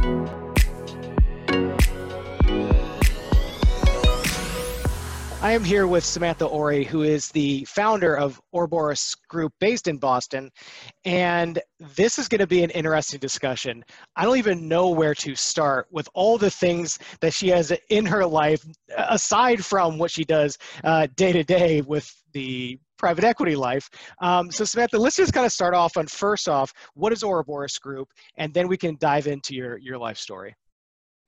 you I am here with Samantha Ory, who is the founder of Ouroboros Group based in Boston. And this is going to be an interesting discussion. I don't even know where to start with all the things that she has in her life, aside from what she does day to day with the private equity life. Um, so Samantha, let's just kind of start off on first off, what is Ouroboros Group? And then we can dive into your, your life story.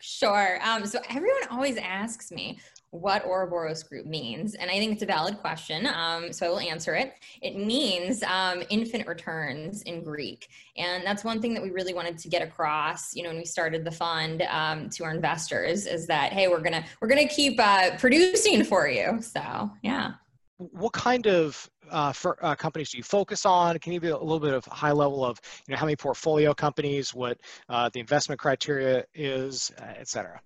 Sure. Um, so everyone always asks me, what Ouroboros Group means, and I think it's a valid question, um, so I will answer it. It means um, infinite returns in Greek, and that's one thing that we really wanted to get across. You know, when we started the fund um, to our investors, is that hey, we're gonna we're gonna keep uh, producing for you. So yeah. What kind of uh, for, uh, companies do you focus on? Can you give a little bit of high level of you know how many portfolio companies, what uh, the investment criteria is, et cetera?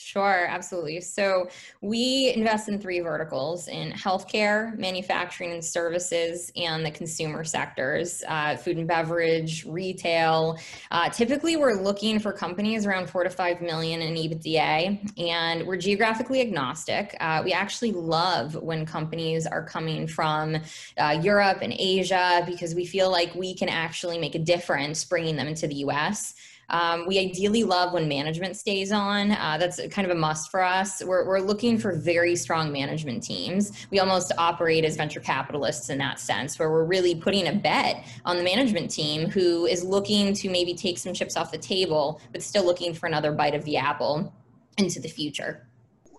Sure, absolutely. So we invest in three verticals in healthcare, manufacturing and services, and the consumer sectors, uh, food and beverage, retail. Uh, typically, we're looking for companies around four to five million in EBITDA, and we're geographically agnostic. Uh, we actually love when companies are coming from uh, Europe and Asia because we feel like we can actually make a difference bringing them into the US. Um, we ideally love when management stays on. Uh, that's kind of a must for us. We're, we're looking for very strong management teams. We almost operate as venture capitalists in that sense, where we're really putting a bet on the management team who is looking to maybe take some chips off the table, but still looking for another bite of the apple into the future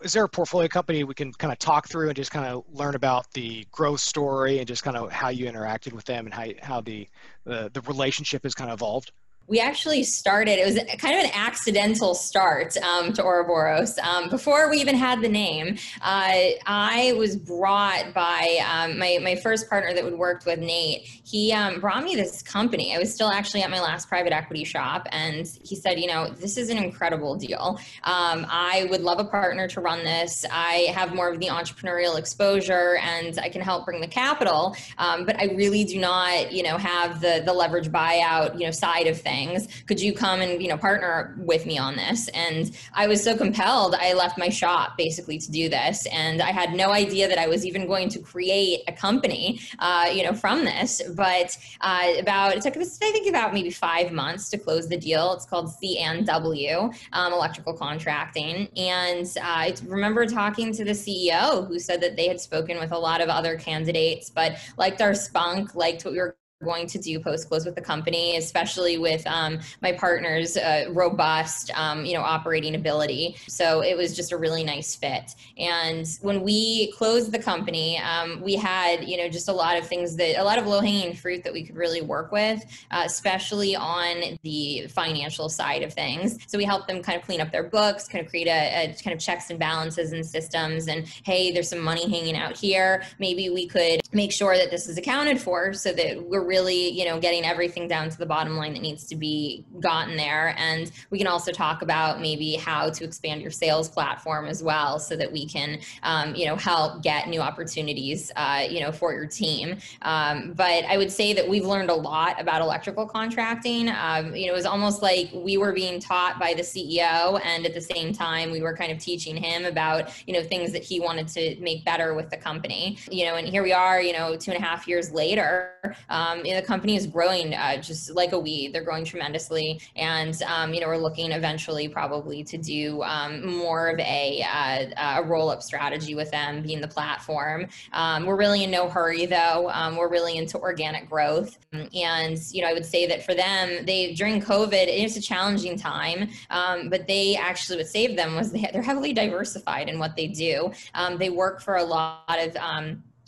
is there a portfolio company we can kind of talk through and just kind of learn about the growth story and just kind of how you interacted with them and how, how the, the, the relationship has kind of evolved? We actually started, it was kind of an accidental start um, to Ouroboros. Um, before we even had the name, uh, I was brought by um, my, my first partner that we worked with, Nate. He um, brought me this company. I was still actually at my last private equity shop, and he said, You know, this is an incredible deal. Um, I would love a partner to run this. I have more of the entrepreneurial exposure and I can help bring the capital, um, but I really do not, you know, have the, the leverage buyout, you know, side of things things. Could you come and, you know, partner with me on this? And I was so compelled, I left my shop basically to do this. And I had no idea that I was even going to create a company, uh, you know, from this. But uh, about, it took us, I think, about maybe five months to close the deal. It's called C&W, um, Electrical Contracting. And uh, I remember talking to the CEO who said that they had spoken with a lot of other candidates, but liked our spunk, liked what we were going to do post close with the company, especially with um, my partner's uh, robust, um, you know, operating ability. So it was just a really nice fit. And when we closed the company, um, we had, you know, just a lot of things that a lot of low hanging fruit that we could really work with, uh, especially on the financial side of things. So we helped them kind of clean up their books, kind of create a, a kind of checks and balances and systems. And hey, there's some money hanging out here. Maybe we could make sure that this is accounted for so that we're really, you know, getting everything down to the bottom line that needs to be gotten there. And we can also talk about maybe how to expand your sales platform as well so that we can, um, you know, help get new opportunities, uh, you know, for your team. Um, but I would say that we've learned a lot about electrical contracting. Um, you know, it was almost like we were being taught by the CEO and at the same time we were kind of teaching him about, you know, things that he wanted to make better with the company. You know, and here we are, you know, two and a half years later, um, um, the company is growing uh, just like a weed. They're growing tremendously, and um, you know we're looking eventually probably to do um, more of a, uh, a roll-up strategy with them being the platform. Um, we're really in no hurry though. Um, we're really into organic growth, and you know I would say that for them, they during COVID, it was a challenging time, um, but they actually what saved them was they, they're heavily diversified in what they do. they work for a lot of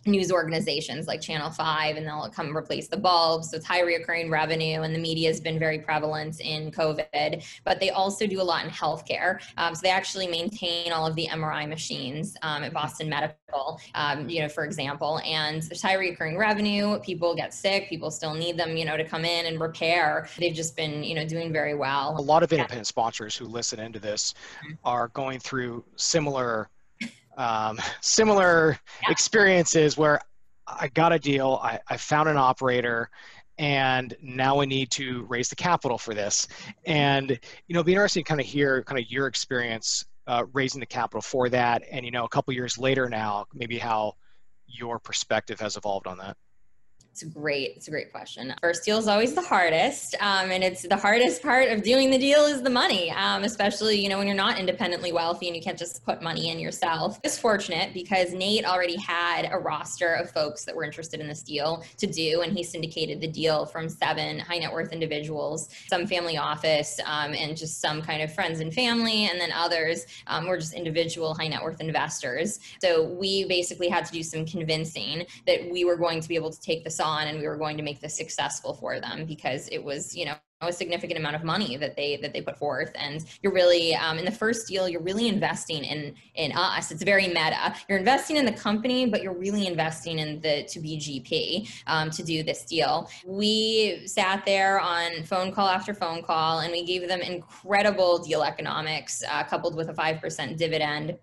news organizations like Channel 5 and they'll come replace the bulbs. So it's high reoccurring revenue and the media has been very prevalent in COVID, but they also do a lot in healthcare. Um, so they actually maintain all of the MRI machines um, at Boston Medical, um, you know, for example, and there's high reoccurring revenue. People get sick, people still need them, you know, to come in and repair. They've just been, you know, doing very well. A lot of independent yeah. sponsors who listen into this mm-hmm. are going through similar um, similar yeah. experiences where I got a deal, I, I found an operator, and now we need to raise the capital for this. And you know, be interesting to kind of hear kind of your experience uh, raising the capital for that, and you know, a couple years later now, maybe how your perspective has evolved on that. It's a great, it's a great question. First deal is always the hardest, um, and it's the hardest part of doing the deal is the money, um, especially you know when you're not independently wealthy and you can't just put money in yourself. It's fortunate because Nate already had a roster of folks that were interested in this deal to do, and he syndicated the deal from seven high net worth individuals, some family office, um, and just some kind of friends and family, and then others um, were just individual high net worth investors. So we basically had to do some convincing that we were going to be able to take this on and we were going to make this successful for them because it was, you know, a significant amount of money that they that they put forth. And you're really um, in the first deal you're really investing in in us. It's very meta. You're investing in the company but you're really investing in the to be gp um, to do this deal. We sat there on phone call after phone call and we gave them incredible deal economics uh, coupled with a 5% dividend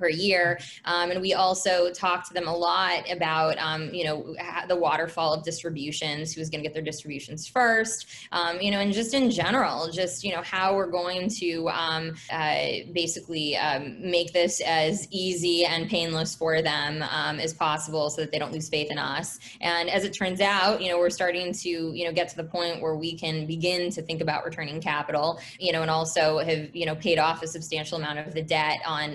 per year. Um, and we also talked to them a lot about, um, you know, the waterfall of distributions, who's going to get their distributions first, um, you know, and just in general, just, you know, how we're going to um, uh, basically um, make this as easy and painless for them um, as possible so that they don't lose faith in us. And as it turns out, you know, we're starting to, you know, get to the point where we can begin to think about returning capital, you know, and also have, you know, paid off a substantial amount of the debt on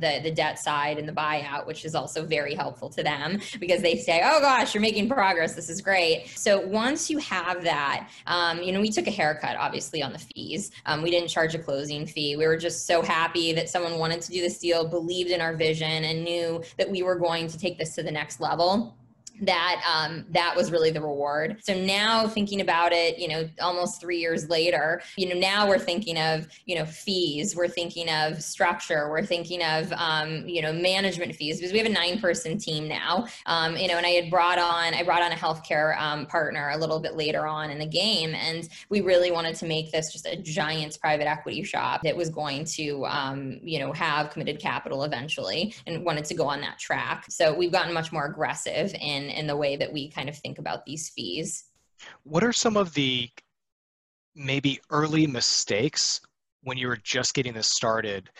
the the debt side and the buyout, which is also very helpful to them because they say, oh gosh, you're making progress. This is great. So once you have that, um, you know, we took a haircut obviously on the fees. Um, we didn't charge a closing fee. We were just so happy that someone wanted to do this deal, believed in our vision, and knew that we were going to take this to the next level that um, that was really the reward. So now thinking about it, you know, almost three years later, you know, now we're thinking of you know fees, we're thinking of structure, we're thinking of um, you know management fees because we have a nine-person team now. Um, you know, and I had brought on I brought on a healthcare um, partner a little bit later on in the game, and we really wanted to make this just a giant private equity shop that was going to um, you know have committed capital eventually, and wanted to go on that track. So we've gotten much more aggressive in in in the way that we kind of think about these fees. What are some of the maybe early mistakes when you were just getting this started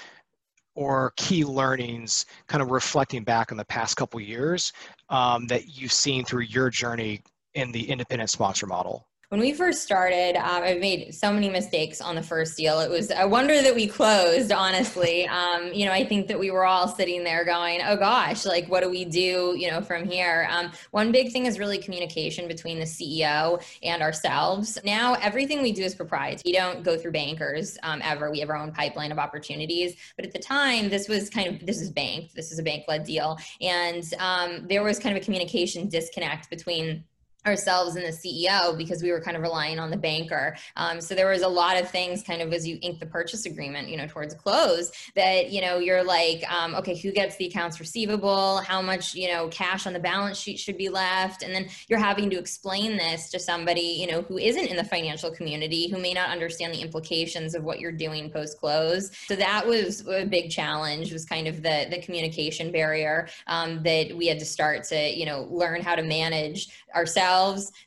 or key learnings kind of reflecting back on the past couple years um, that you've seen through your journey in the independent sponsor model when we first started, um, I've made so many mistakes on the first deal. It was a wonder that we closed, honestly. Um, you know, I think that we were all sitting there going, oh gosh, like what do we do, you know, from here? Um, one big thing is really communication between the CEO and ourselves. Now, everything we do is proprietary. We don't go through bankers um, ever. We have our own pipeline of opportunities. But at the time, this was kind of, this is banked. This is a bank led deal. And um, there was kind of a communication disconnect between ourselves and the CEO because we were kind of relying on the banker. Um, so there was a lot of things kind of as you ink the purchase agreement, you know, towards close that, you know, you're like, um, okay, who gets the accounts receivable? How much, you know, cash on the balance sheet should be left? And then you're having to explain this to somebody, you know, who isn't in the financial community, who may not understand the implications of what you're doing post close. So that was a big challenge was kind of the, the communication barrier um, that we had to start to, you know, learn how to manage ourselves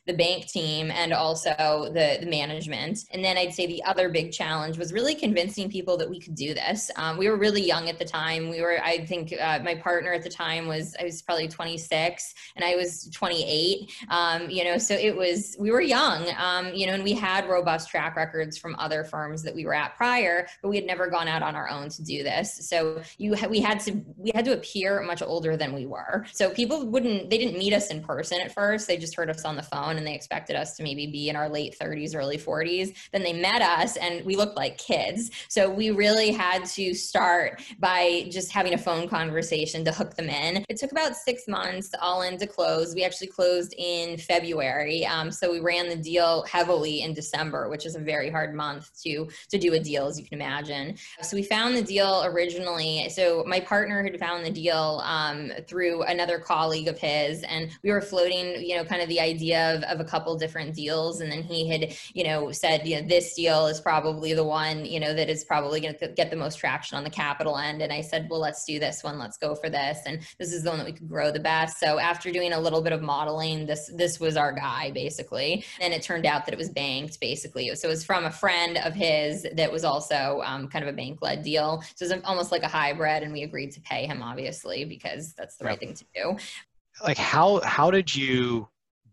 the bank team, and also the, the management. And then I'd say the other big challenge was really convincing people that we could do this. Um, we were really young at the time. We were, I think, uh, my partner at the time was I was probably 26, and I was 28. Um, you know, so it was we were young. Um, you know, and we had robust track records from other firms that we were at prior, but we had never gone out on our own to do this. So you we had to we had to appear much older than we were. So people wouldn't they didn't meet us in person at first. They just heard us us on the phone and they expected us to maybe be in our late 30s, early 40s. Then they met us and we looked like kids. So we really had to start by just having a phone conversation to hook them in. It took about six months all in to close. We actually closed in February. Um, so we ran the deal heavily in December, which is a very hard month to, to do a deal, as you can imagine. So we found the deal originally. So my partner had found the deal um, through another colleague of his, and we were floating, you know, kind of the idea of, of a couple different deals. And then he had, you know, said, you know, this deal is probably the one, you know, that is probably going to get the most traction on the capital end. And I said, well, let's do this one. Let's go for this. And this is the one that we could grow the best. So after doing a little bit of modeling, this, this was our guy basically. And it turned out that it was banked basically. So it was from a friend of his that was also um, kind of a bank led deal. So it was almost like a hybrid. And we agreed to pay him obviously because that's the right thing to do like how how did you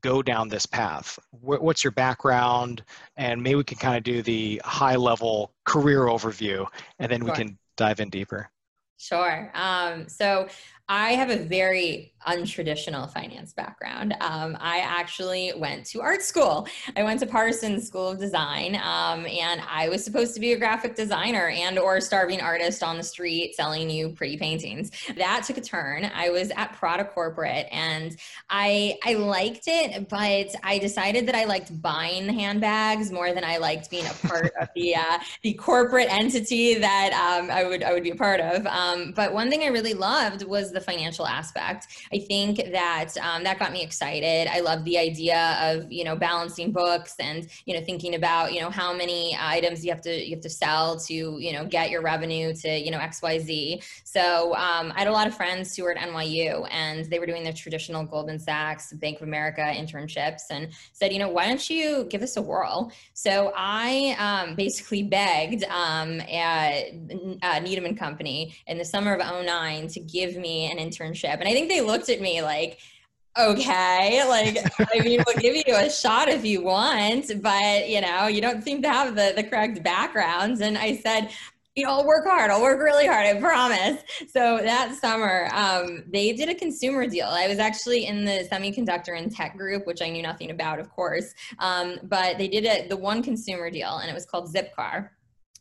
go down this path? What's your background? And maybe we can kind of do the high level career overview and then sure. we can dive in deeper. Sure. Um, so I have a very untraditional finance background. Um, I actually went to art school. I went to Parsons School of Design, um, and I was supposed to be a graphic designer and or starving artist on the street selling you pretty paintings. That took a turn. I was at Prada Corporate, and I I liked it, but I decided that I liked buying handbags more than I liked being a part of the uh, the corporate entity that um, I would I would be a part of. Um, but one thing I really loved was the financial aspect. I think that um, that got me excited. I love the idea of you know balancing books and you know thinking about you know how many items you have to you have to sell to you know get your revenue to you know X Y Z. So um, I had a lot of friends who were at NYU and they were doing their traditional Goldman Sachs, Bank of America internships and said you know why don't you give this a whirl? So I um, basically begged um, at, uh, Needham and Company in the summer of 09 to give me an internship. And I think they looked at me like, okay, like, I mean, we'll give you a shot if you want, but you know, you don't seem to have the, the correct backgrounds. And I said, you know, I'll work hard. I'll work really hard. I promise. So that summer, um, they did a consumer deal. I was actually in the semiconductor and tech group, which I knew nothing about, of course. Um, but they did the one consumer deal, and it was called Zipcar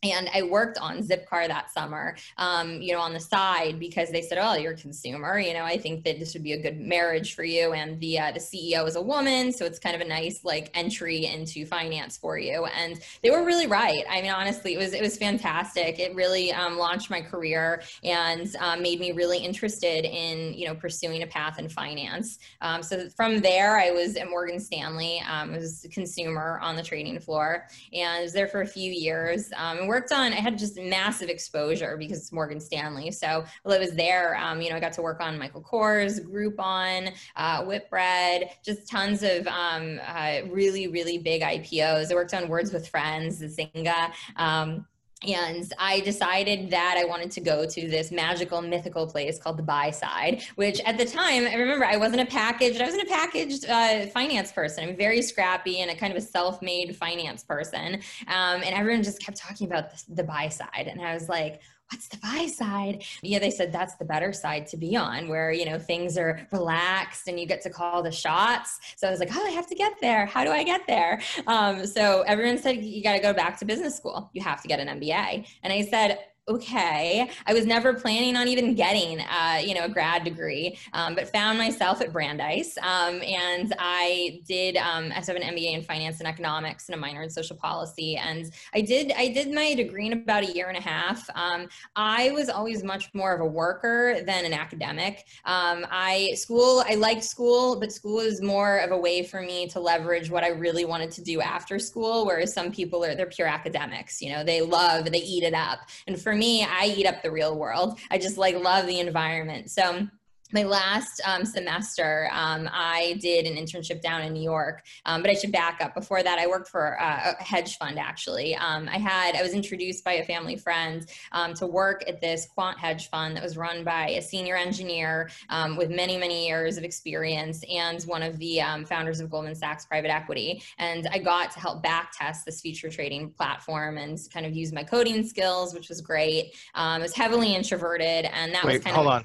and I worked on Zipcar that summer, um, you know, on the side because they said, "Oh, you're a consumer. You know, I think that this would be a good marriage for you." And the uh, the CEO is a woman, so it's kind of a nice like entry into finance for you. And they were really right. I mean, honestly, it was it was fantastic. It really um, launched my career and um, made me really interested in you know pursuing a path in finance. Um, so from there, I was at Morgan Stanley. Um, I was a consumer on the trading floor, and was there for a few years. Um, and worked on, I had just massive exposure because it's Morgan Stanley. So while I was there, um, you know, I got to work on Michael Kors, Groupon, uh, Whitbread, just tons of um, uh, really, really big IPOs. I worked on Words with Friends, Zynga. Um, and I decided that I wanted to go to this magical, mythical place called the Buy Side, which at the time, I remember I wasn't a packaged, I wasn't a packaged uh, finance person. I'm very scrappy and a kind of a self-made finance person. Um, and everyone just kept talking about the Buy Side. And I was like, what's the buy side? Yeah, they said that's the better side to be on, where you know things are relaxed and you get to call the shots. So I was like, oh, I have to get there. How do I get there? Um, so everyone said you got to go back to business school. You have to get an MBA, and I said okay. I was never planning on even getting, uh, you know, a grad degree, um, but found myself at Brandeis. Um, and I did, um, I have an MBA in finance and economics and a minor in social policy. And I did, I did my degree in about a year and a half. Um, I was always much more of a worker than an academic. Um, I, school, I liked school, but school is more of a way for me to leverage what I really wanted to do after school. Whereas some people are, they're pure academics, you know, they love, they eat it up. And for me, I eat up the real world. I just like love the environment. So my last um, semester, um, I did an internship down in New York, um, but I should back up. Before that, I worked for a hedge fund. Actually, um, I had I was introduced by a family friend um, to work at this quant hedge fund that was run by a senior engineer um, with many many years of experience and one of the founders of Goldman Sachs Private Equity. And I got to help back test this future trading platform and kind of use my coding skills, which was great. I was heavily introverted, and that Wait, was kind hold of on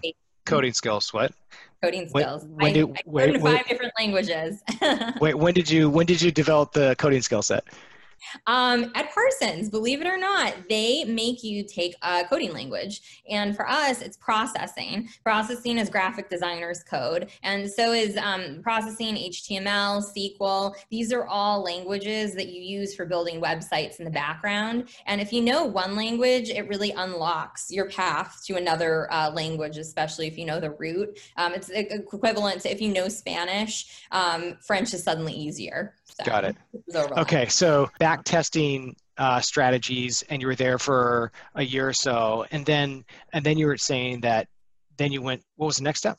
coding skills. What? Coding skills. When, when did, I, I wait, five different languages. wait, when did you when did you develop the coding skill set? Um, at Parsons, believe it or not, they make you take a coding language. And for us, it's processing. Processing is graphic designers code. And so is um, processing HTML, SQL. These are all languages that you use for building websites in the background. And if you know one language, it really unlocks your path to another uh, language, especially if you know the root. Um, it's equivalent to if you know Spanish, um, French is suddenly easier. So Got it. Okay, so back testing uh, strategies, and you were there for a year or so, and then and then you were saying that then you went. What was the next step?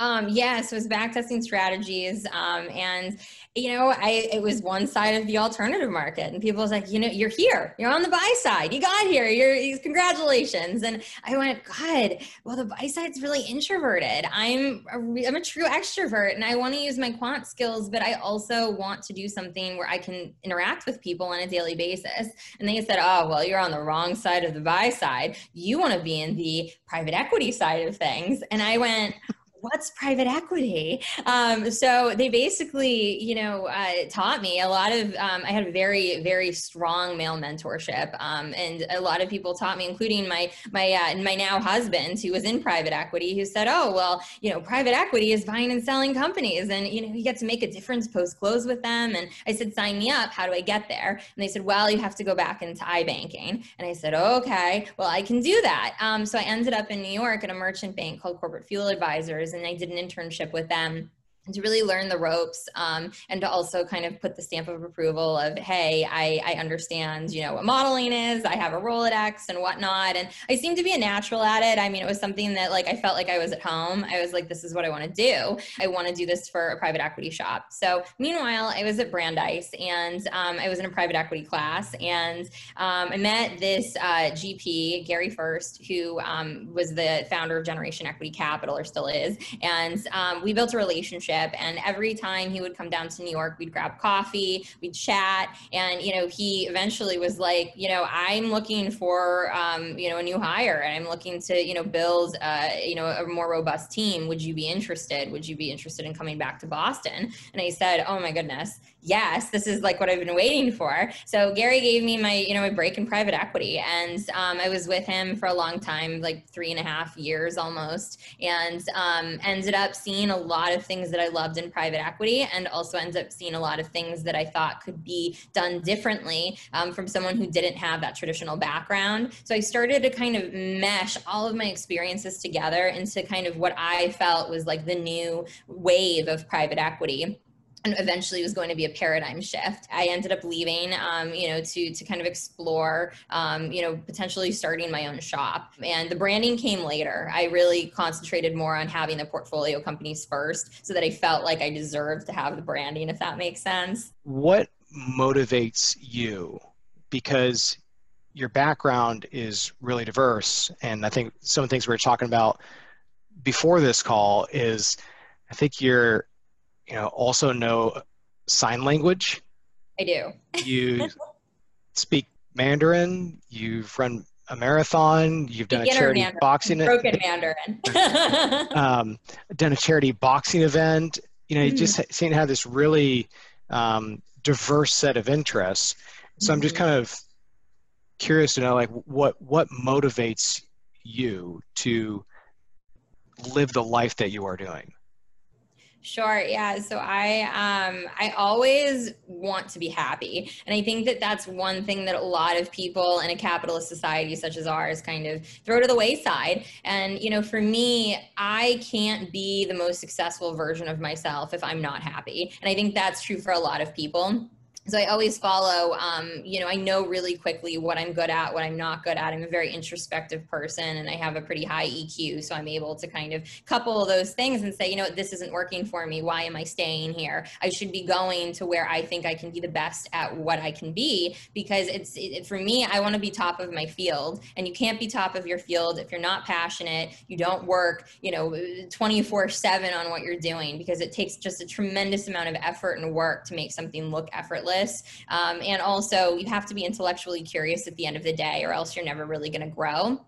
Um, yeah, so it's backtesting strategies. Um, and, you know, I, it was one side of the alternative market. And people was like, you know, you're here, you're on the buy side, you got here, you're, congratulations. And I went, God, well, the buy side's really introverted. I'm a, I'm a true extrovert and I want to use my quant skills, but I also want to do something where I can interact with people on a daily basis. And they said, oh, well, you're on the wrong side of the buy side. You want to be in the private equity side of things. And I went, what's private equity? Um, so they basically, you know, uh, taught me a lot of, um, I had a very, very strong male mentorship. Um, and a lot of people taught me, including my, my, uh, my now husband who was in private equity, who said, oh, well, you know, private equity is buying and selling companies and, you know, you get to make a difference post close with them. And I said, sign me up. How do I get there? And they said, well, you have to go back into iBanking. And I said, okay, well, I can do that. Um, so I ended up in New York at a merchant bank called Corporate Fuel Advisors and I did an internship with them to really learn the ropes um, and to also kind of put the stamp of approval of hey I, I understand you know what modeling is i have a rolodex and whatnot and i seem to be a natural at it. I mean it was something that like i felt like i was at home. I was like this is what i want to do. I want to do this for a private equity shop. So meanwhile i was at brandeis and um, i was in a private equity class and um, i met this uh, gp gary first who um, was the founder of generation equity capital or still is and um, we built a relationship relationship. And every time he would come down to New York, we'd grab coffee, we'd chat. And, you know, he eventually was like, you know, I'm looking for, um, you know, a new hire and I'm looking to, you know, build, uh, you know, a more robust team. Would you be interested? Would you be interested in coming back to Boston? And I said, oh my goodness, yes, this is like what I've been waiting for. So Gary gave me my, you know, my break in private equity. And um, I was with him for a long time, like three and a half years almost, and um, ended up seeing a lot of things that I loved in private equity and also ended up seeing a lot of things that I thought could be done differently um, from someone who didn't have that traditional background. So I started to kind of mesh all of my experiences together into kind of what I felt was like the new wave of private equity and eventually was going to be a paradigm shift. I ended up leaving, um, you know, to to kind of explore, um, you know, potentially starting my own shop. And the branding came later. I really concentrated more on having the portfolio companies first, so that I felt like I deserved to have the branding, if that makes sense. What motivates you? Because your background is really diverse, and I think some of the things we were talking about before this call is, I think you're you know also know sign language. I do. you speak Mandarin. You've run a marathon. You've done Beginner a charity Mandarin. boxing. Broken Mandarin. um, done a charity boxing event. You know, you mm-hmm. just seem to have this really um, diverse set of interests. So mm-hmm. I'm just mm-hmm. kind of curious to know, like, what what motivates you to live the life that you are doing. Sure. Yeah. So I um I always want to be happy. And I think that that's one thing that a lot of people in a capitalist society such as ours kind of throw to the wayside. And you know, for me, I can't be the most successful version of myself if I'm not happy. And I think that's true for a lot of people so I always follow, um, you know, I know really quickly what I'm good at, what I'm not good at. I'm a very introspective person and I have a pretty high EQ. So I'm able to kind of couple those things and say, you know, this isn't working for me. Why am I staying here? I should be going to where I think I can be the best at what I can be because it's, it, for me, I want to be top of my field and you can't be top of your field if you're not passionate, you don't work, you know, 24 seven on what you're doing because it takes just a tremendous amount of effort and work to make something look effortless um, and also, you have to be intellectually curious at the end of the day, or else you're never really going to grow.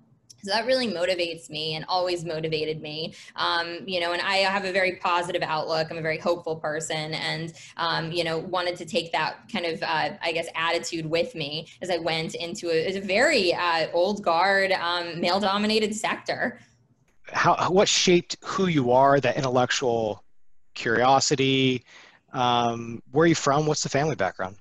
so that really motivates me and always motivated me. Um, you know and i have a very positive outlook. I'm a very hopeful person. And um, you know wanted to take that kind of uh, i guess attitude with me as i went into a, a very uh, old guard um, male dominated sector. How what shaped who you are that intellectual curiosity um, where are you from? What's the family background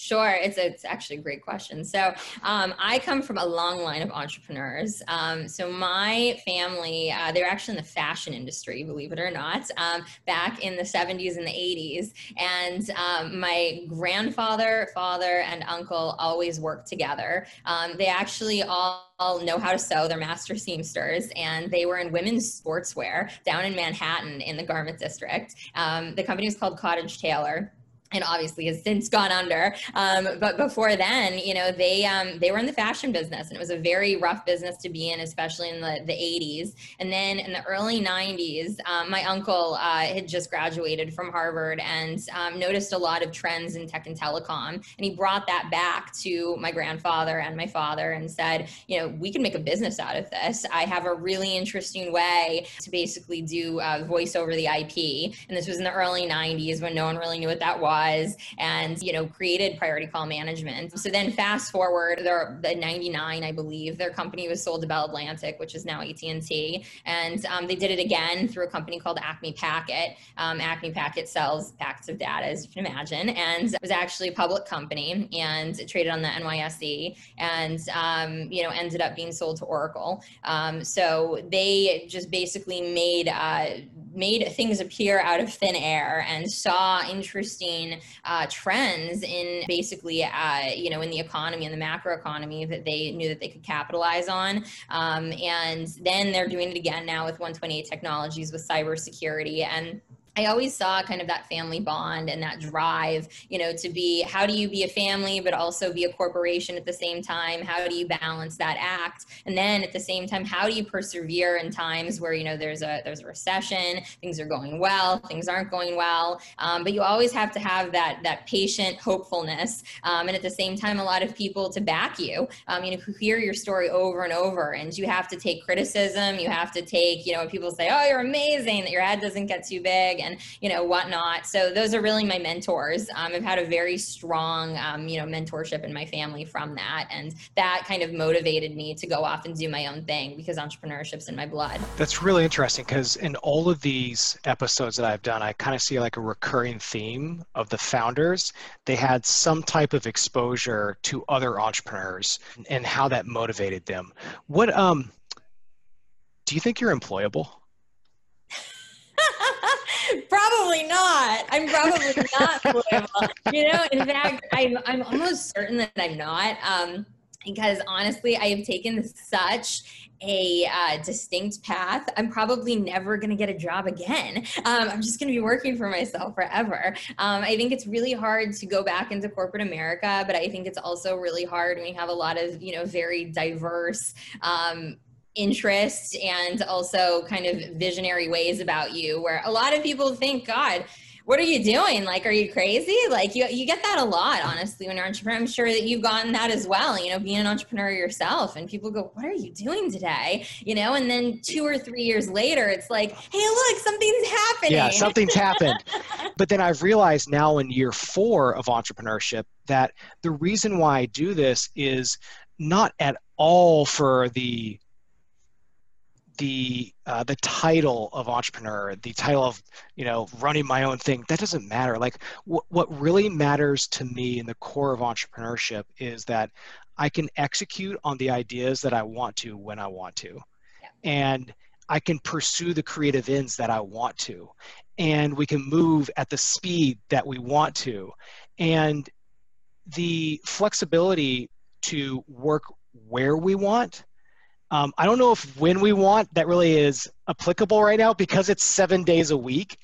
Sure, it's, it's actually a great question. So um, I come from a long line of entrepreneurs. Um, so my family, uh, they're actually in the fashion industry, believe it or not, um, back in the 70s and the 80s. And um, my grandfather, father, and uncle always worked together. Um, they actually all all know how to sew. They're master seamsters, and they were in women's sportswear down in Manhattan in the garment district. Um, the company was called Cottage Tailor and obviously has since gone under. Um, but before then, you know, they um, they were in the fashion business, and it was a very rough business to be in, especially in the, the 80s. And then in the early 90s, um, my uncle uh, had just graduated from Harvard and um, noticed a lot of trends in tech and telecom, and he brought that back to my grandfather and my father and said, you know, we can make a business out of this. I have a really interesting way to basically do uh, voice over the IP, and this was in the early 90s when no one really knew what that was was and, you know, created priority call management. So then fast forward, they're the 99, I believe, their company was sold to Bell Atlantic, which is now AT&T. And um, they did it again through a company called Acme Packet. Um, Acme Packet sells packets of data, as you can imagine, and was actually a public company and traded on the NYSE and, um, you know, ended up being sold to Oracle. Um, so they just basically made, uh, made things appear out of thin air and saw interesting uh, trends in basically, uh, you know, in the economy and the macro economy that they knew that they could capitalize on. Um, and then they're doing it again now with 128 Technologies with cybersecurity and I always saw kind of that family bond and that drive, you know, to be how do you be a family but also be a corporation at the same time? How do you balance that act? And then at the same time, how do you persevere in times where you know there's a there's a recession, things are going well, things aren't going well, um, but you always have to have that that patient hopefulness, um, and at the same time, a lot of people to back you. Um, you know, who hear your story over and over, and you have to take criticism. You have to take, you know, when people say, "Oh, you're amazing," that your head doesn't get too big and you know whatnot. So those are really my mentors. Um, I've had a very strong um, you know mentorship in my family from that, and that kind of motivated me to go off and do my own thing because entrepreneurship's in my blood. That's really interesting because in all of these episodes that I've done, I kind of see like a recurring theme of the founders. They had some type of exposure to other entrepreneurs and how that motivated them. What um do you think you're employable? Probably not. I'm probably not you know, in fact, I'm I'm almost certain that I'm not. Um, because honestly, I have taken such a uh, distinct path. I'm probably never going to get a job again. Um, I'm just going to be working for myself forever. Um, I think it's really hard to go back into corporate America, but I think it's also really hard when you have a lot of, you know, very diverse um, interests and also kind of visionary ways about you where a lot of people think god what are you doing? Like are you crazy? Like you, you get that a lot honestly when you're an entrepreneur. I'm sure that you've gotten that as well you know being an entrepreneur yourself and people go what are you doing today? You know and then two or three years later it's like hey look something's happening. Yeah something's happened. But then i've realized now in year four of entrepreneurship that the reason why i do this is not at all for the the uh, the title of entrepreneur, the title of you know running my own thing, that doesn't matter. Like wh- what really matters to me in the core of entrepreneurship is that I can execute on the ideas that I want to when I want to, yeah. and I can pursue the creative ends that I want to, and we can move at the speed that we want to, and the flexibility to work where we want um, I don't know if when we want that really is applicable right now because it's seven days a week,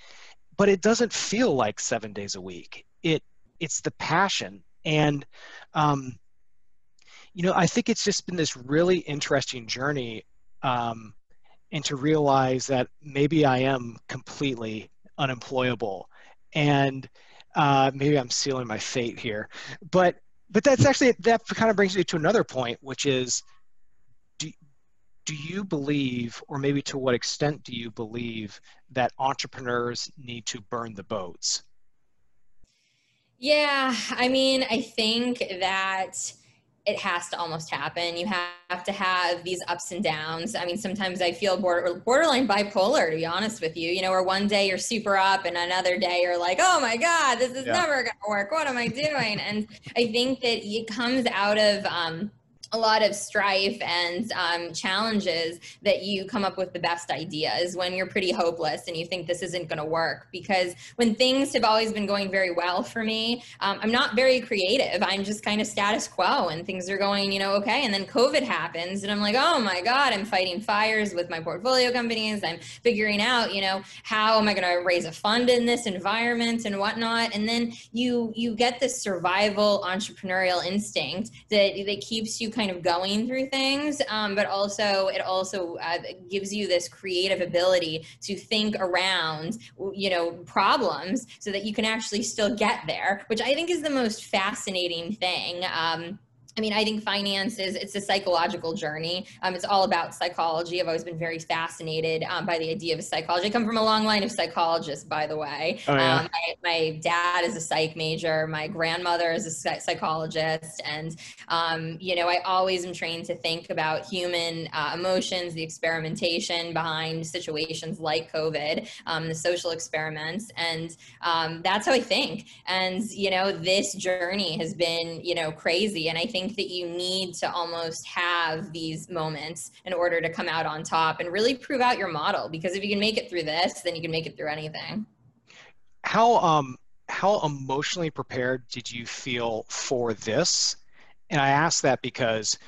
but it doesn't feel like seven days a week. It it's the passion, and um, you know I think it's just been this really interesting journey, um, and to realize that maybe I am completely unemployable, and uh, maybe I'm sealing my fate here, but but that's actually that kind of brings me to another point, which is do you believe, or maybe to what extent do you believe, that entrepreneurs need to burn the boats? Yeah, I mean, I think that it has to almost happen. You have to have these ups and downs. I mean, sometimes I feel border, borderline bipolar, to be honest with you. You know, where one day you're super up, and another day you're like, "Oh my God, this is yeah. never going to work. What am I doing?" and I think that it comes out of um, a lot of strife and um, challenges that you come up with the best ideas when you're pretty hopeless and you think this isn't going to work. Because when things have always been going very well for me um, i'm not very creative. I'm just kind of status quo and things are going you know okay. And then covid happens and i'm like oh my god i'm fighting fires with my portfolio companies. I'm figuring out you know how am i going to raise a fund in this environment and whatnot. And then you you get this survival entrepreneurial instinct that that keeps you kind kind of going through things, um, but also it also uh, gives you this creative ability to think around, you know, problems so that you can actually still get there, which I think is the most fascinating thing. Um, I mean, I think finance is it's a psychological journey. Um, it's all about psychology. I've always been very fascinated um, by the idea of psychology. I come from a long line of psychologists, by the way. Oh, yeah. um, my, my, dad is a psych major. My grandmother is a psychologist, and um, you know, I always am trained to think about human uh, emotions, the experimentation behind situations like COVID, um, the social experiments, and um, that's how I think. And you know, this journey has been you know crazy, and I think think that you need to almost have these moments in order to come out on top and really prove out your model. Because if you can make it through this, then you can make it through anything. How um how emotionally prepared did you feel for this? And I ask that because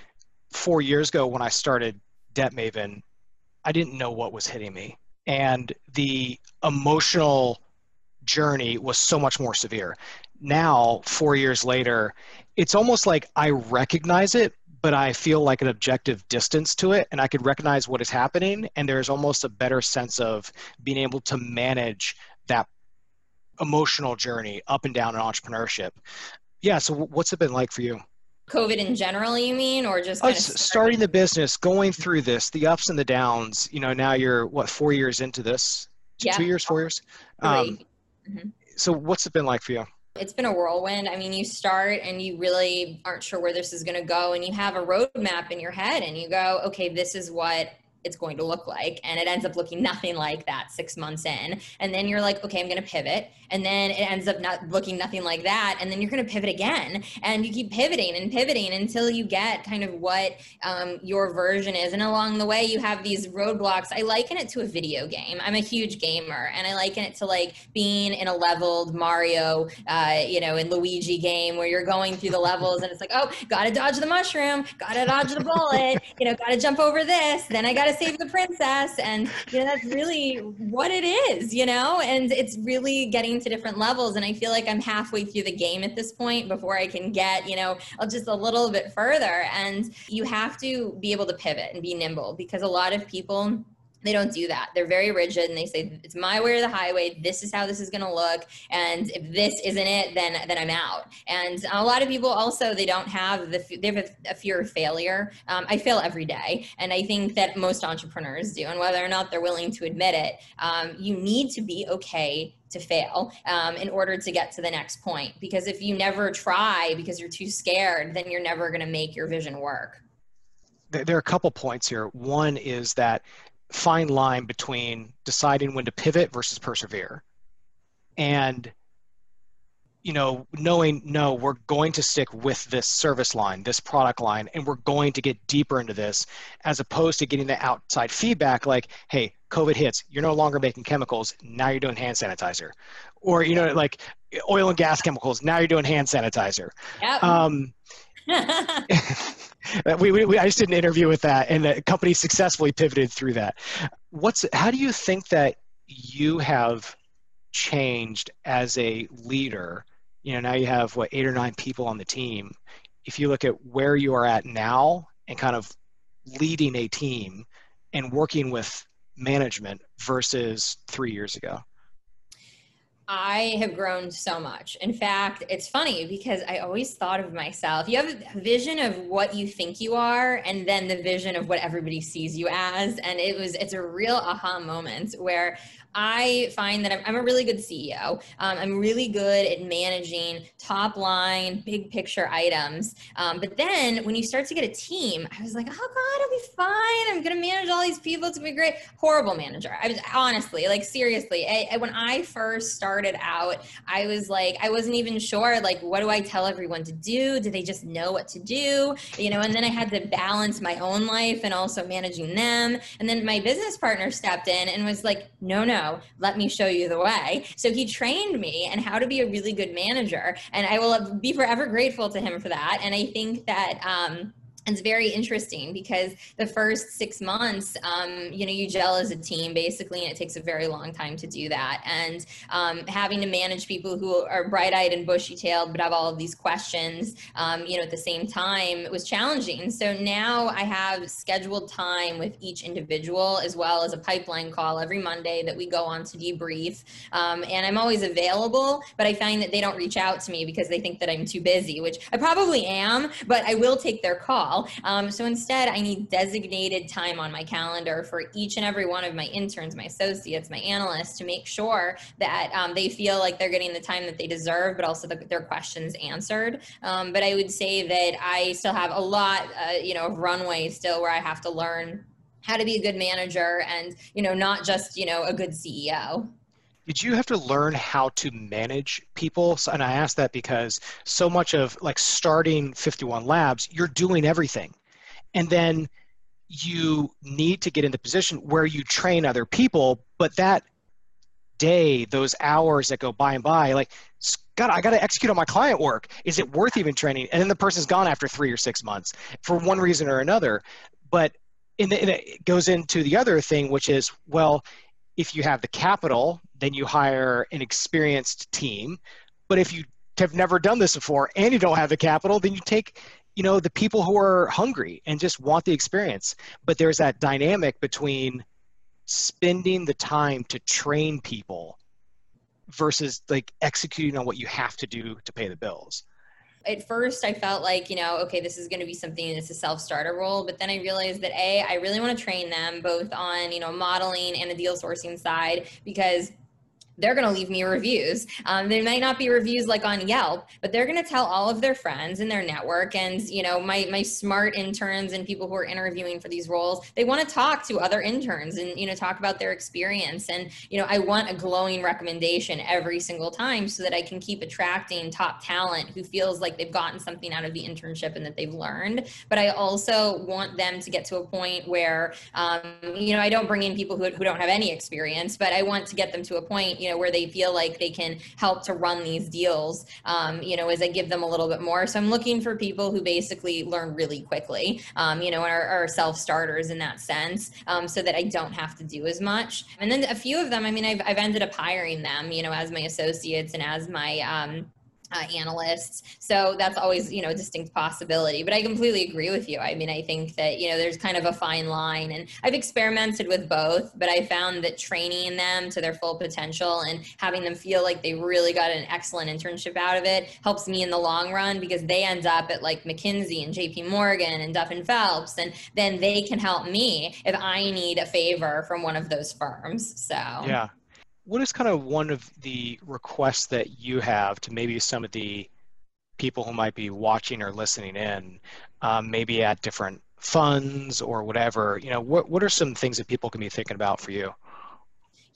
four years ago when I started Debt Maven, I didn't know what was hitting me. And the emotional journey was so much more severe. Now, four years later, it's almost like I recognize it, but I feel like an objective distance to it, and I could recognize what is happening, and there's almost a better sense of being able to manage that emotional journey up and down in entrepreneurship. Yeah, so what's it been like for you? COVID in general, you mean, or just oh, starting? starting the business, going through this, the ups and the downs. You know, now you're what four years into this? Two, yeah. two years, four years. Um, mm-hmm. So, what's it been like for you? It's been a whirlwind. I mean, you start and you really aren't sure where this is going to go, and you have a roadmap in your head, and you go, okay, this is what it's going to look like. And it ends up looking nothing like that six months in. And then you're like, okay, I'm going to pivot. And then it ends up not looking nothing like that. And then you're going to pivot again. And you keep pivoting and pivoting until you get kind of what um, your version is. And along the way, you have these roadblocks. I liken it to a video game. I'm a huge gamer. And I liken it to like being in a leveled Mario, uh, you know, in Luigi game where you're going through the levels and it's like, oh, got to dodge the mushroom, got to dodge the bullet, you know, got to jump over this. Then I got to save the princess. And, you know, that's really what it is, you know, and it's really getting to different levels. And I feel like I'm halfway through the game at this point before I can get, you know, just a little bit further. And you have to be able to pivot and be nimble because a lot of people, they don't do that. They're very rigid and they say it's my way or the highway. This is how this is going to look, and if this isn't it, then then I'm out. And a lot of people also they don't have the they have a, a fear of failure. Um, I fail every day, and I think that most entrepreneurs do. And whether or not they're willing to admit it, um, you need to be okay to fail um, in order to get to the next point. Because if you never try because you're too scared, then you're never going to make your vision work there are a couple points here. One is that fine line between deciding when to pivot versus persevere. And you know knowing no we're going to stick with this service line this product line and we're going to get deeper into this as opposed to getting the outside feedback like hey covid hits you're no longer making chemicals now you're doing hand sanitizer. Or you know like oil and gas chemicals now you're doing hand sanitizer. Yep. um, we, we, we, I just did an interview with that, and the company successfully pivoted through that. What's how do you think that you have changed as a leader? You know, now you have what eight or nine people on the team. If you look at where you are at now and kind of leading a team and working with management versus three years ago. I have grown so much. In fact, it's funny because I always thought of myself. You have a vision of what you think you are, and then the vision of what everybody sees you as. And it was, it's a real aha moment where I find that I'm, I'm a really good CEO. Um, I'm really good at managing top line, big picture items. Um, but then when you start to get a team, I was like, oh God, it'll be fine. I'm going to manage all these people. It's going to be great. Horrible manager. I was honestly, like, seriously, I, I, when I first started out, I was like, I wasn't even sure, like, what do I tell everyone to do? Do they just know what to do? You know, and then I had to balance my own life and also managing them. And then my business partner stepped in and was like, no, no let me show you the way. So he trained me and how to be a really good manager. And I will be forever grateful to him for that. And I think that, um, it's very interesting because the first six months, um, you know, you gel as a team basically, and it takes a very long time to do that. And um, having to manage people who are bright eyed and bushy tailed, but have all of these questions, um, you know, at the same time was challenging. So now I have scheduled time with each individual as well as a pipeline call every Monday that we go on to debrief. Um, and I'm always available, but I find that they don't reach out to me because they think that I'm too busy, which I probably am, but I will take their call Um, so instead, I need designated time on my calendar for each and every one of my interns, my associates, my analysts to make sure that um, they feel like they're getting the time that they deserve, but also the, their questions answered. Um, but I would say that I still have a lot, uh, you know, of runway still where I have to learn how to be a good manager and, you know, not just, you know, a good CEO did you have to learn how to manage people? And i ask that because so much of like starting 51 labs you're doing everything. And then you need to get into position where you train other people but that day those hours that go by and by like god i got to execute on my client work. Is it worth even training? And then the person's gone after three or six months for one reason or another. But the, it goes into the other thing which is well if you have the capital, then you hire an experienced team. But if you have never done this before and you don't have the capital, then you take you know the people who are hungry and just want the experience. But there's that dynamic between spending the time to train people versus like executing on what you have to do to pay the bills at first I felt like, you know, okay, this is going to be something that's a self-starter role. But then I realized that A, I really want to train them both on, you know, modeling and the deal sourcing side because they're going to leave me reviews. Um, they might not be reviews like on Yelp, but they're going to tell all of their friends in their network. And, you know, my, my smart interns and people who are interviewing for these roles, they want to talk to other interns and, you know, talk about their experience. And, you know, I want a glowing recommendation every single time so that I can keep attracting top talent who feels like they've gotten something out of the internship and that they've learned. But I also want them to get to a point where, um, you know, I don't bring in people who, who don't have any experience, but I want to get them to a point, you know, where they feel like they can help to run these deals, um, you know, as I give them a little bit more. So I'm looking for people who basically learn really quickly, um, you know, are, are self starters in that sense, um, so that I don't have to do as much. And then a few of them, I mean, I've, I've ended up hiring them, you know, as my associates and as my, um, uh, analysts. So that's always, you know, a distinct possibility. But I completely agree with you. I mean, I think that, you know, there's kind of a fine line. And I've experimented with both, but I found that training them to their full potential and having them feel like they really got an excellent internship out of it helps me in the long run because they end up at like McKinsey and JP Morgan and Duff and Phelps. And then they can help me if I need a favor from one of those firms. So, yeah what is kind of one of the requests that you have to maybe some of the people who might be watching or listening in, um, maybe at different funds or whatever? You know, what what are some things that people can be thinking about for you?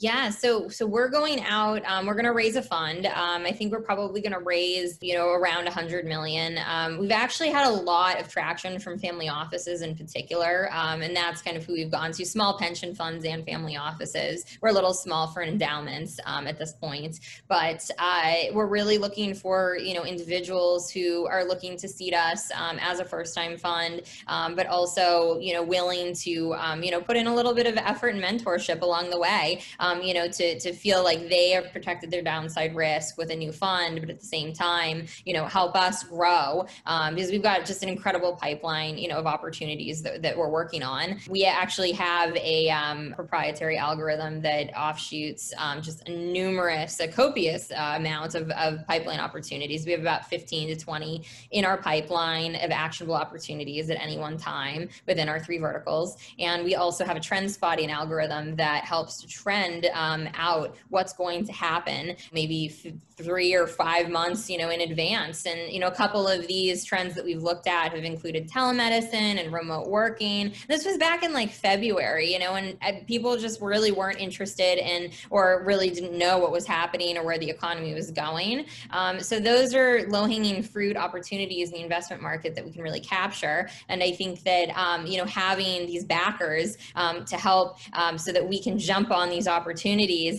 Yeah, so so we're going out. Um, we're going to raise a fund. Um, I think we're probably going to raise, you know, around 100 million. Um, we've actually had a lot of traction from family offices in particular, um, and that's kind of who we've gone to: small pension funds and family offices. We're a little small for endowments um, at this point, but uh, we're really looking for you know individuals who are looking to seed us um, as a first-time fund, but also you know willing to you know put in a little bit of effort and mentorship along the way. Um, um, you know, to, to feel like they have protected their downside risk with a new fund, but at the same time, you know, help us grow um, because we've got just an incredible pipeline, you know, of opportunities that, that we're working on. We actually have a um, proprietary algorithm that offshoots um, just a numerous, a copious uh, amount of, of pipeline opportunities. We have about 15 to 20 in our pipeline of actionable opportunities at any one time within our three verticals. And we also have a trend spotting algorithm that helps to trend um, out what's going to happen maybe f- three or five months, you know, in advance. And, you know, a couple of these trends that we've looked at have included telemedicine and remote working. This was back in like February, you know, and people just really weren't interested in or really didn't know what was happening or where the economy was going. Um, so those are low hanging fruit opportunities in the investment market that we can really capture. And I think that, um, you know, having these backers um, to help um, so that we can jump on these opportunities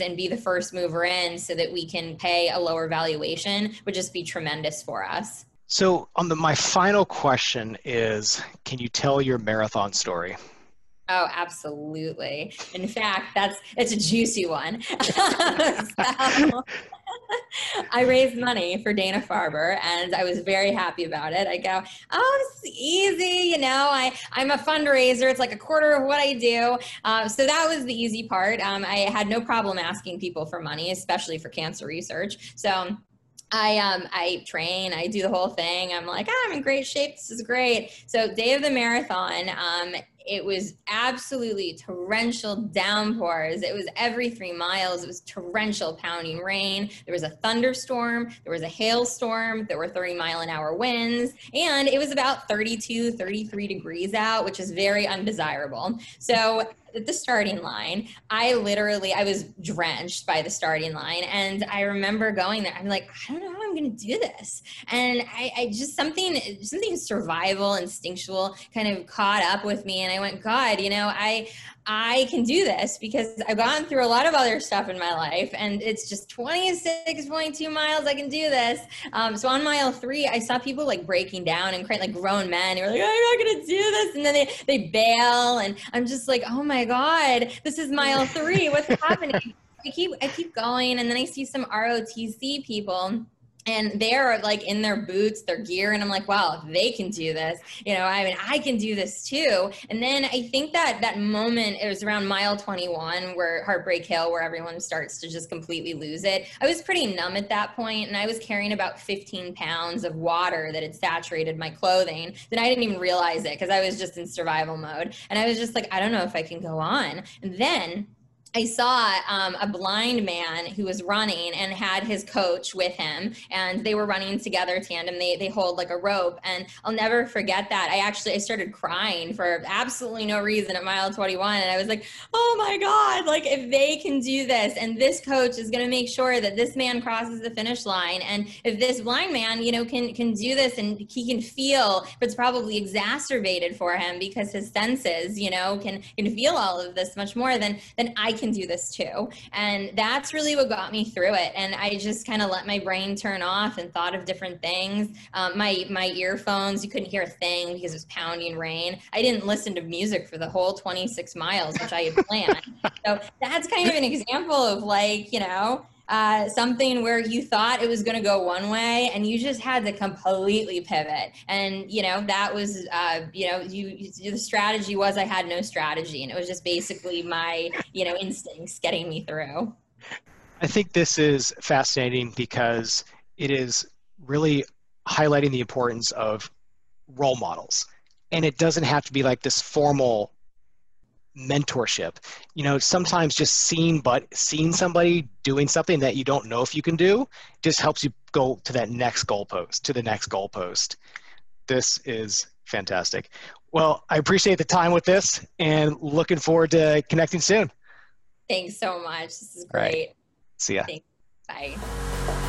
and be the first mover in so that we can pay a lower valuation would just be tremendous for us. So, on the, my final question is, can you tell your marathon story? Oh, absolutely. In fact, that's it's a juicy one. so, I raised money for Dana Farber and I was very happy about it. I go, oh, is easy. You know, I, I'm a fundraiser. It's like a quarter of what I do. Uh, so that was the easy part. Um, I had no problem asking people for money, especially for cancer research. So I um I train, I do the whole thing. I'm like, oh, I'm in great shape. This is great. So day of the marathon, um, it was absolutely torrential downpours. It was every three miles. It was torrential pounding rain. There was a thunderstorm. There was a hailstorm. There were 30 mile an hour winds. And it was about 32, 33 degrees out, which is very undesirable. So the starting line, I literally I was drenched by the starting line, and I remember going there. I'm like, I don't know how I'm going to do this, and I, I, just something something survival instinctual kind of caught up with me, and I went, God, you know, I I can do this because I've gone through a lot of other stuff in my life, and it's just 26.2 miles. I can do this. Um, so on mile three, I saw people like breaking down and crying, like grown men who were like, "I'm not gonna do this," and then they they bail, and I'm just like, "Oh my god, this is mile three. What's happening?" I keep I keep going, and then I see some ROTC people and they're like in their boots their gear and i'm like wow they can do this. You know i mean i can do this too. And then i think that that moment it was around mile 21 where heartbreak hill where everyone starts to just completely lose it. I was pretty numb at that point and i was carrying about 15 pounds of water that had saturated my clothing. Then i didn't even realize it because i was just in survival mode. And i was just like i don't know if i can go on. And then I saw um, a blind man who was running and had his coach with him, and they were running together tandem. They they hold like a rope, and I'll never forget that. I actually I started crying for absolutely no reason at mile 21, and I was like, oh my god, like if they can do this, and this coach is going to make sure that this man crosses the finish line, and if this blind man, you know, can can do this, and he can feel, but it's probably exacerbated for him because his senses, you know, can can feel all of this much more than than I can do this too. And that's really what got me through it. And I just kind of let my brain turn off and thought of different things. Um, my my earphones, you couldn't hear a thing because it was pounding rain. I didn't listen to music for the whole 26 miles, which I had planned. so that's kind of an example of like, you know, uh, something where you thought it was going to go one way and you just had to completely pivot. And you know that was uh, you know you, you, the strategy was i had no strategy and it was just basically my you know instincts getting me through. I think this is fascinating because it is really highlighting the importance of role models. And it doesn't have to be like this formal mentorship. You know sometimes just seeing but seeing somebody doing something that you don't know if you can do just helps you go to that next goalpost to the next goalpost. This is fantastic. Well i appreciate the time with this and looking forward to connecting soon. Thanks so much. This is great right. see ya. Thanks. bye